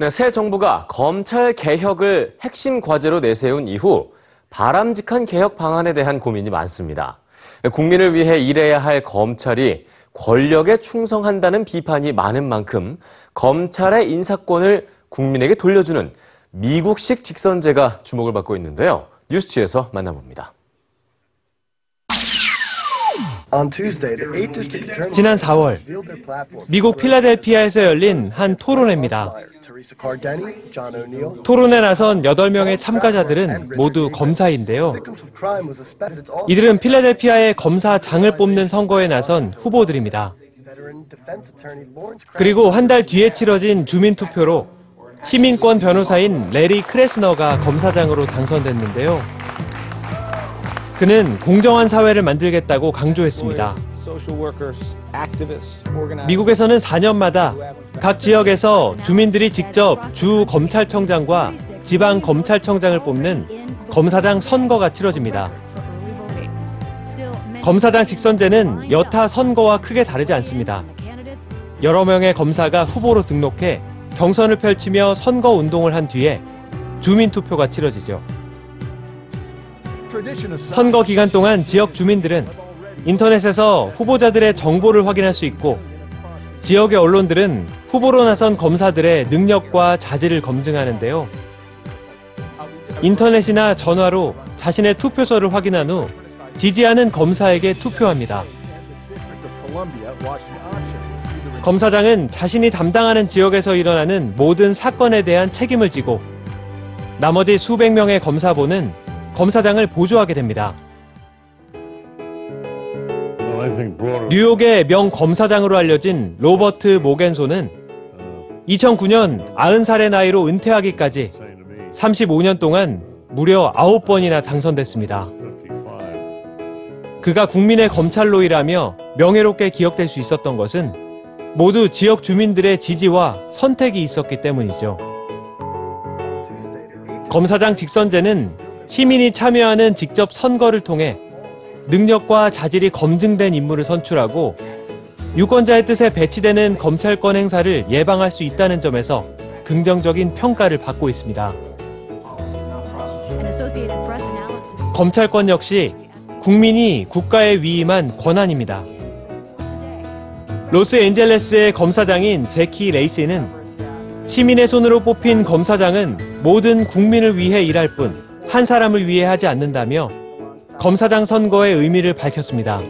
네, 새 정부가 검찰 개혁을 핵심 과제로 내세운 이후 바람직한 개혁 방안에 대한 고민이 많습니다. 국민을 위해 일해야 할 검찰이 권력에 충성한다는 비판이 많은 만큼 검찰의 인사권을 국민에게 돌려주는 미국식 직선제가 주목을 받고 있는데요. 뉴스취에서 만나봅니다. 지난 4월 미국 필라델피아에서 열린 한 토론회입니다. 토론에 나선 8명의 참가자들은 모두 검사인데요. 이들은 필라델피아의 검사장을 뽑는 선거에 나선 후보들입니다. 그리고 한 달 뒤에 치러진 주민투표로 시민권 변호사인 레리 크레스너가 검사장으로 당선됐는데요. 그는 공정한 사회를 만들겠다고 강조했습니다. 미국에서는 4년마다 각 지역에서 주민들이 직접 주 검찰청장과 지방 검찰청장을 뽑는 검사장 선거가 치러집니다. 검사장 직선제는 여타 선거와 크게 다르지 않습니다. 여러 명의 검사가 후보로 등록해 경선을 펼치며 선거 운동을 한 뒤에 주민 투표가 치러지죠. 선거 기간 동안 지역 주민들은 인터넷에서 후보자들의 정보를 확인할 수 있고 지역의 언론들은 후보로 나선 검사들의 능력과 자질을 검증하는데요. 인터넷이나 전화로 자신의 투표소를 확인한 후 지지하는 검사에게 투표합니다. 검사장은 자신이 담당하는 지역에서 일어나는 모든 사건에 대한 책임을 지고 나머지 수백 명의 검사보는 검사장을 보조하게 됩니다. 뉴욕의 명 검사장으로 알려진 로버트 모겐소는 2009년 90살의 나이로 은퇴하기까지 35년 동안 무려 9번이나 당선됐습니다. 그가 국민의 검찰로 일하며 명예롭게 기억될 수 있었던 것은 모두 지역 주민들의 지지와 선택이 있었기 때문이죠. 검사장 직선제는 시민이 참여하는 직접 선거를 통해 능력과 자질이 검증된 인물을 선출하고 유권자의 뜻에 배치되는 검찰권 행사를 예방할 수 있다는 점에서 긍정적인 평가를 받고 있습니다. 검찰권 역시 국민이 국가에 위임한 권한입니다. 로스앤젤레스의 검사장인 제키 레이시는 시민의 손으로 뽑힌 검사장은 모든 국민을 위해 일할 뿐 한 사람을 위해 하지 않는다며 검사장 선거의 의미를 밝혔습니다.